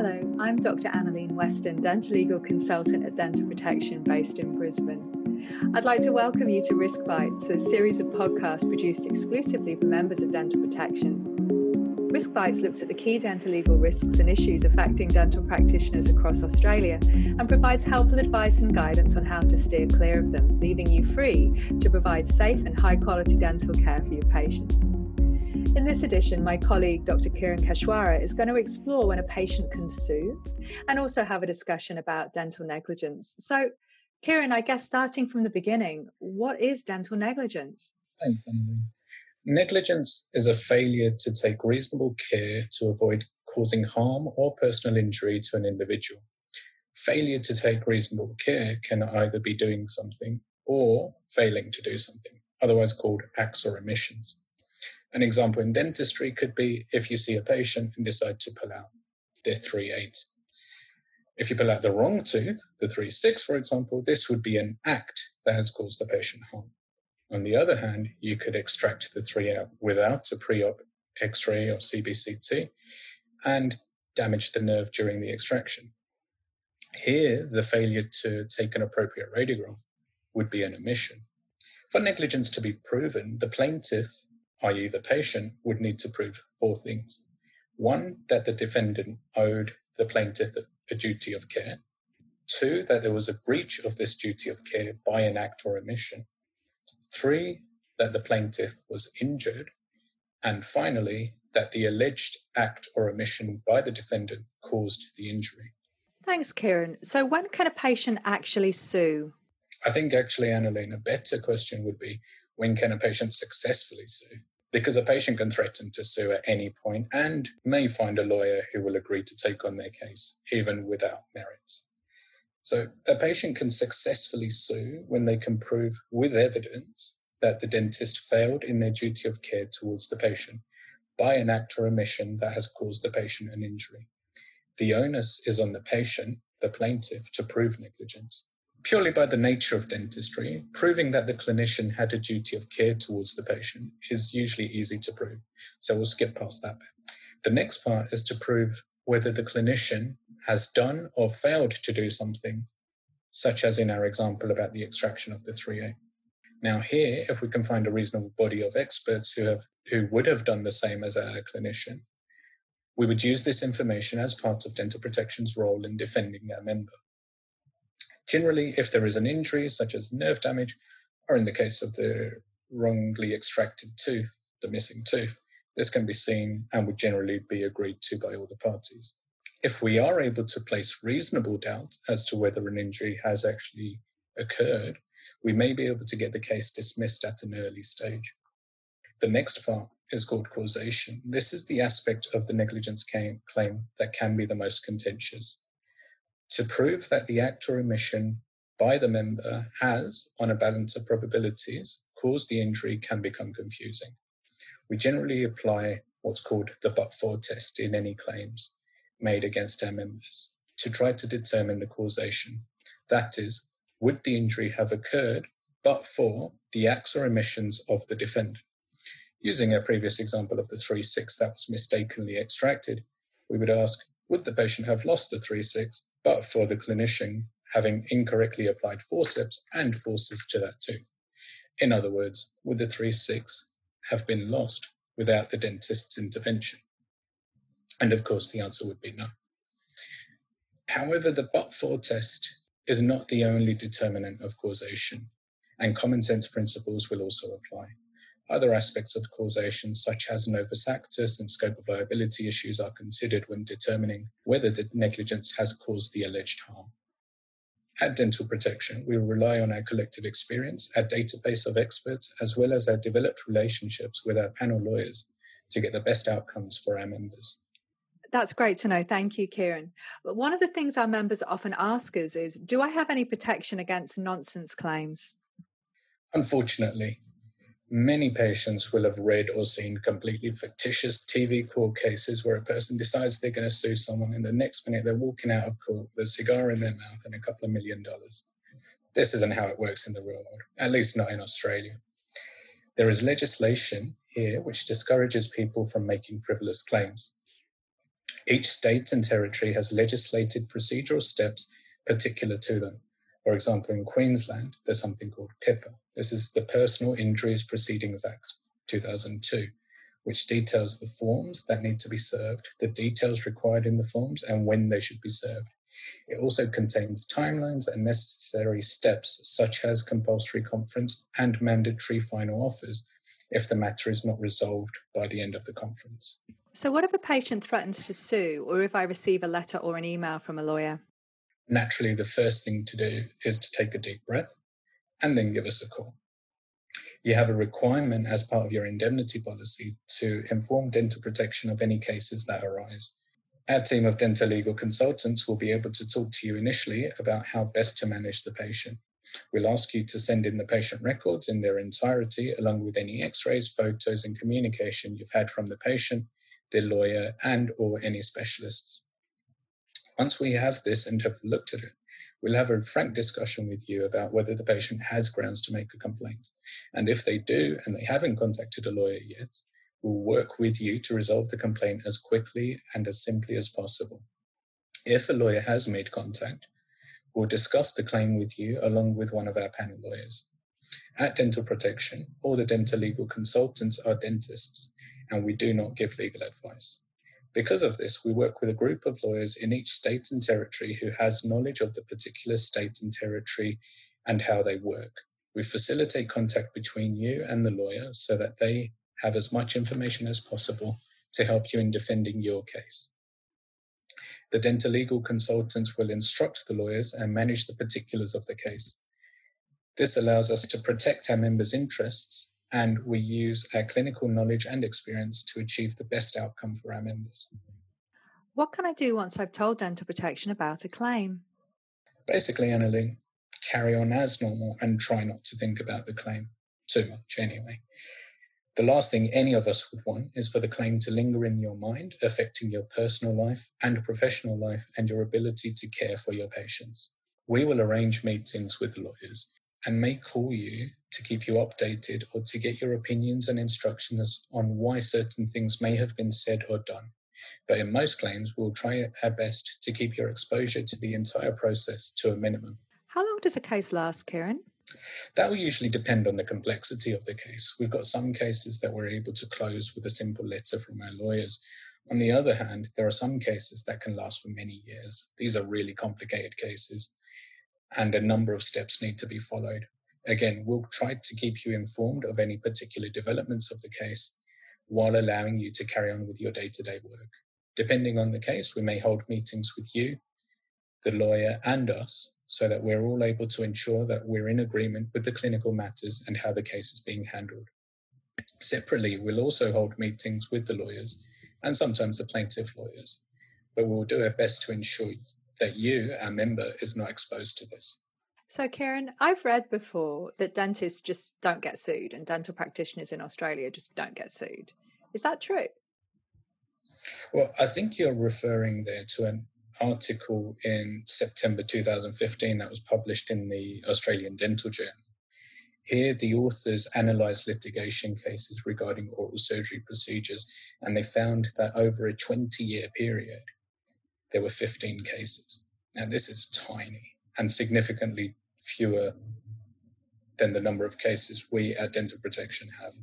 Hello, I'm Dr. Annalene Weston, dento-legal consultant at Dental Protection based in Brisbane. I'd like to welcome you to Risk Bites, a series of podcasts produced exclusively for members of Dental Protection. Risk Bites looks at the key dento-legal risks and issues affecting dental practitioners across Australia and provides helpful advice and guidance on how to steer clear of them, leaving you free to provide safe and high quality dental care for your patients. In this edition, my colleague Dr. Kiran Keshwara is going to explore when a patient can sue and also have a discussion about dental negligence. So, Kiran, I guess starting from the beginning, what is dental negligence? Thanks, Emily. Negligence is a failure to take reasonable care to avoid causing harm or personal injury to an individual. Failure to take reasonable care can either be doing something or failing to do something, otherwise called acts or omissions. An example in dentistry could be if you see a patient and decide to pull out their 3 8. If you pull out the wrong tooth, the 3 6, for example, this would be an act that has caused the patient harm. On the other hand, you could extract the 3 out without a pre op X ray or CBCT and damage the nerve during the extraction. Here, the failure to take an appropriate radiograph would be an omission. For negligence to be proven, the plaintiff i.e., the patient, would need to prove four things. One, that the defendant owed the plaintiff a duty of care. Two, that there was a breach of this duty of care by an act or omission. Three, that the plaintiff was injured. And finally, that the alleged act or omission by the defendant caused the injury. Thanks, Kieran. So, when can a patient actually sue? I think actually, Annalene, a better question would be when can a patient successfully sue? Because a patient can threaten to sue at any point and may find a lawyer who will agree to take on their case, even without merits. So a patient can successfully sue when they can prove with evidence that the dentist failed in their duty of care towards the patient by an act or omission that has caused the patient an injury. The onus is on the patient, the plaintiff, to prove negligence purely by the nature of dentistry, proving that the clinician had a duty of care towards the patient is usually easy to prove. So we'll skip past that bit. The next part is to prove whether the clinician has done or failed to do something, such as in our example about the extraction of the 3A. Now, here, if we can find a reasonable body of experts who have who would have done the same as our clinician, we would use this information as part of dental protection's role in defending our member. Generally, if there is an injury, such as nerve damage, or in the case of the wrongly extracted tooth, the missing tooth, this can be seen and would generally be agreed to by all the parties. If we are able to place reasonable doubt as to whether an injury has actually occurred, we may be able to get the case dismissed at an early stage. The next part is called causation. This is the aspect of the negligence claim that can be the most contentious to prove that the act or omission by the member has, on a balance of probabilities, caused the injury can become confusing. We generally apply what's called the but for test in any claims made against our members to try to determine the causation. That is, would the injury have occurred but for the acts or omissions of the defendant? Using a previous example of the 3 6 that was mistakenly extracted, we would ask, would the patient have lost the 3 6 but for the clinician having incorrectly applied forceps and forces to that tooth. In other words, would the 3 6 have been lost without the dentist's intervention? And of course, the answer would be no. However, the but for test is not the only determinant of causation, and common sense principles will also apply. Other aspects of causation, such as novus actus and scope of liability issues, are considered when determining whether the negligence has caused the alleged harm. At Dental Protection, we rely on our collective experience, our database of experts, as well as our developed relationships with our panel lawyers to get the best outcomes for our members. That's great to know. Thank you, Kieran. But one of the things our members often ask us is Do I have any protection against nonsense claims? Unfortunately, Many patients will have read or seen completely fictitious TV court cases where a person decides they're going to sue someone, and the next minute they're walking out of court with a cigar in their mouth and a couple of million dollars. This isn't how it works in the real world, at least not in Australia. There is legislation here which discourages people from making frivolous claims. Each state and territory has legislated procedural steps particular to them. For example, in Queensland, there's something called PIPA. This is the Personal Injuries Proceedings Act 2002, which details the forms that need to be served, the details required in the forms, and when they should be served. It also contains timelines and necessary steps, such as compulsory conference and mandatory final offers, if the matter is not resolved by the end of the conference. So, what if a patient threatens to sue, or if I receive a letter or an email from a lawyer? Naturally, the first thing to do is to take a deep breath and then give us a call. You have a requirement as part of your indemnity policy to inform dental protection of any cases that arise. Our team of dento-legal consultants will be able to talk to you initially about how best to manage the patient. We'll ask you to send in the patient records in their entirety, along with any x-rays, photos, and communication you've had from the patient, the lawyer, and or any specialists. Once we have this and have looked at it, we'll have a frank discussion with you about whether the patient has grounds to make a complaint. And if they do and they haven't contacted a lawyer yet, we'll work with you to resolve the complaint as quickly and as simply as possible. If a lawyer has made contact, we'll discuss the claim with you along with one of our panel lawyers. At Dental Protection, all the dento-legal consultants are dentists, and we do not give legal advice. Because of this, we work with a group of lawyers in each state and territory who has knowledge of the particular state and territory and how they work. We facilitate contact between you and the lawyer so that they have as much information as possible to help you in defending your case. The dento-legal consultant will instruct the lawyers and manage the particulars of the case. This allows us to protect our members' interests and we use our clinical knowledge and experience to achieve the best outcome for our members. What can I do once I've told Dental Protection about a claim? Basically, Annalene, carry on as normal and try not to think about the claim too much anyway. The last thing any of us would want is for the claim to linger in your mind, affecting your personal life and professional life and your ability to care for your patients. We will arrange meetings with lawyers and may call you to keep you updated or to get your opinions and instructions on why certain things may have been said or done. But in most claims, we'll try our best to keep your exposure to the entire process to a minimum. How long does a case last, Karen? That will usually depend on the complexity of the case. We've got some cases that we're able to close with a simple letter from our lawyers. On the other hand, there are some cases that can last for many years. These are really complicated cases, and a number of steps need to be followed. Again, we'll try to keep you informed of any particular developments of the case while allowing you to carry on with your day to day work. Depending on the case, we may hold meetings with you, the lawyer, and us so that we're all able to ensure that we're in agreement with the clinical matters and how the case is being handled. Separately, we'll also hold meetings with the lawyers and sometimes the plaintiff lawyers, but we'll do our best to ensure that you, our member, is not exposed to this. So, Karen, I've read before that dentists just don't get sued and dental practitioners in Australia just don't get sued. Is that true? Well, I think you're referring there to an article in September 2015 that was published in the Australian Dental Journal. Here, the authors analysed litigation cases regarding oral surgery procedures, and they found that over a 20 year period, there were 15 cases. Now, this is tiny and significantly fewer than the number of cases we at Dental Protection have.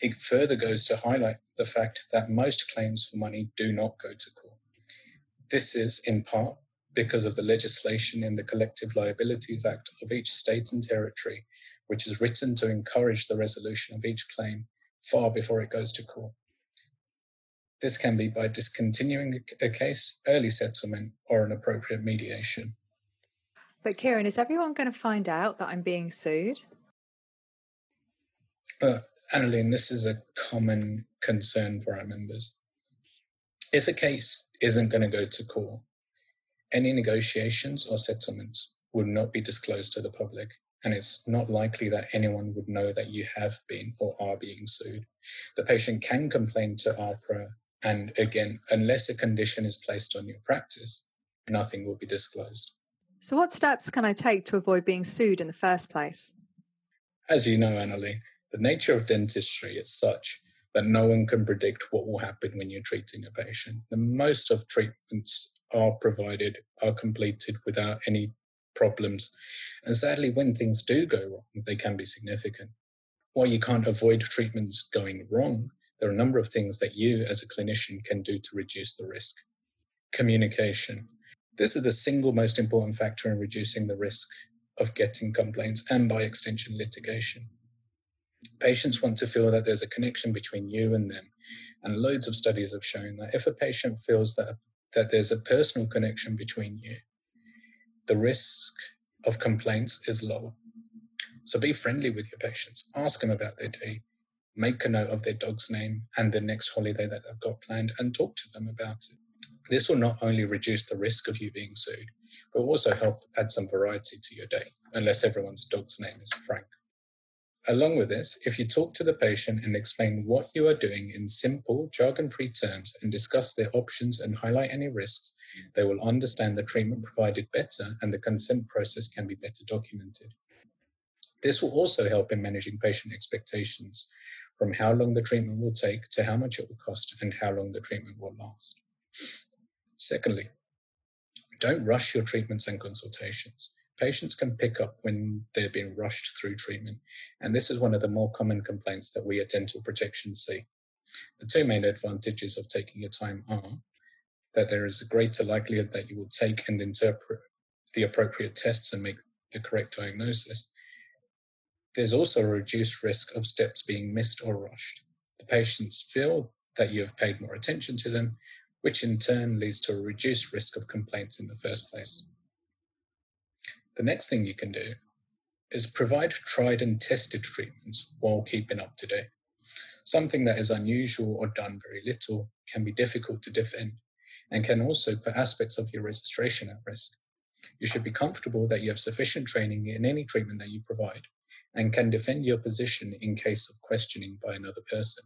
It further goes to highlight the fact that most claims for money do not go to court. This is in part because of the legislation in the Collective Liabilities Act of each state and territory, which is written to encourage the resolution of each claim far before it goes to court. This can be by discontinuing a case, early settlement, or an appropriate mediation. But Kieran, is everyone going to find out that I'm being sued? Uh, Annalene, this is a common concern for our members. If a case isn't going to go to court, any negotiations or settlements would not be disclosed to the public, and it's not likely that anyone would know that you have been or are being sued. The patient can complain to AHPRA, and again, unless a condition is placed on your practice, nothing will be disclosed. So, what steps can I take to avoid being sued in the first place? As you know, Annalie, the nature of dentistry is such that no one can predict what will happen when you're treating a patient. The most of treatments are provided, are completed without any problems. And sadly, when things do go wrong, they can be significant. While you can't avoid treatments going wrong, there are a number of things that you as a clinician can do to reduce the risk. Communication. This is the single most important factor in reducing the risk of getting complaints and by extension litigation. Patients want to feel that there's a connection between you and them. And loads of studies have shown that if a patient feels that, that there's a personal connection between you, the risk of complaints is lower. So be friendly with your patients. Ask them about their day. Make a note of their dog's name and the next holiday that they've got planned and talk to them about it. This will not only reduce the risk of you being sued, but also help add some variety to your day, unless everyone's dog's name is Frank. Along with this, if you talk to the patient and explain what you are doing in simple, jargon free terms and discuss their options and highlight any risks, they will understand the treatment provided better and the consent process can be better documented. This will also help in managing patient expectations from how long the treatment will take to how much it will cost and how long the treatment will last. Secondly, don't rush your treatments and consultations. Patients can pick up when they're being rushed through treatment, and this is one of the more common complaints that we at Dental Protection see. The two main advantages of taking your time are that there is a greater likelihood that you will take and interpret the appropriate tests and make the correct diagnosis. There's also a reduced risk of steps being missed or rushed. The patients feel that you have paid more attention to them, which in turn leads to a reduced risk of complaints in the first place. The next thing you can do is provide tried and tested treatments while keeping up to date. Something that is unusual or done very little can be difficult to defend and can also put aspects of your registration at risk. You should be comfortable that you have sufficient training in any treatment that you provide and can defend your position in case of questioning by another person.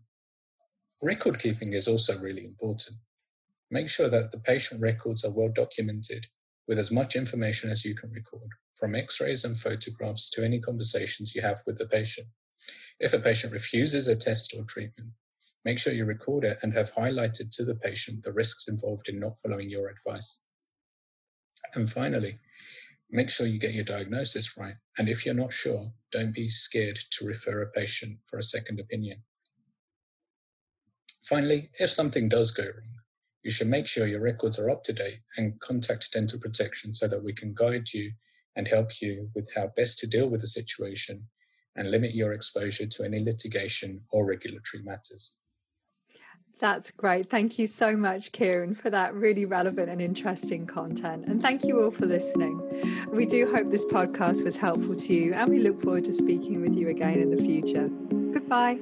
Record keeping is also really important. Make sure that the patient records are well documented with as much information as you can record, from x rays and photographs to any conversations you have with the patient. If a patient refuses a test or treatment, make sure you record it and have highlighted to the patient the risks involved in not following your advice. And finally, make sure you get your diagnosis right. And if you're not sure, don't be scared to refer a patient for a second opinion. Finally, if something does go wrong, you should make sure your records are up to date and contact Dental Protection so that we can guide you and help you with how best to deal with the situation and limit your exposure to any litigation or regulatory matters. That's great. Thank you so much, Kieran, for that really relevant and interesting content. And thank you all for listening. We do hope this podcast was helpful to you, and we look forward to speaking with you again in the future. Goodbye.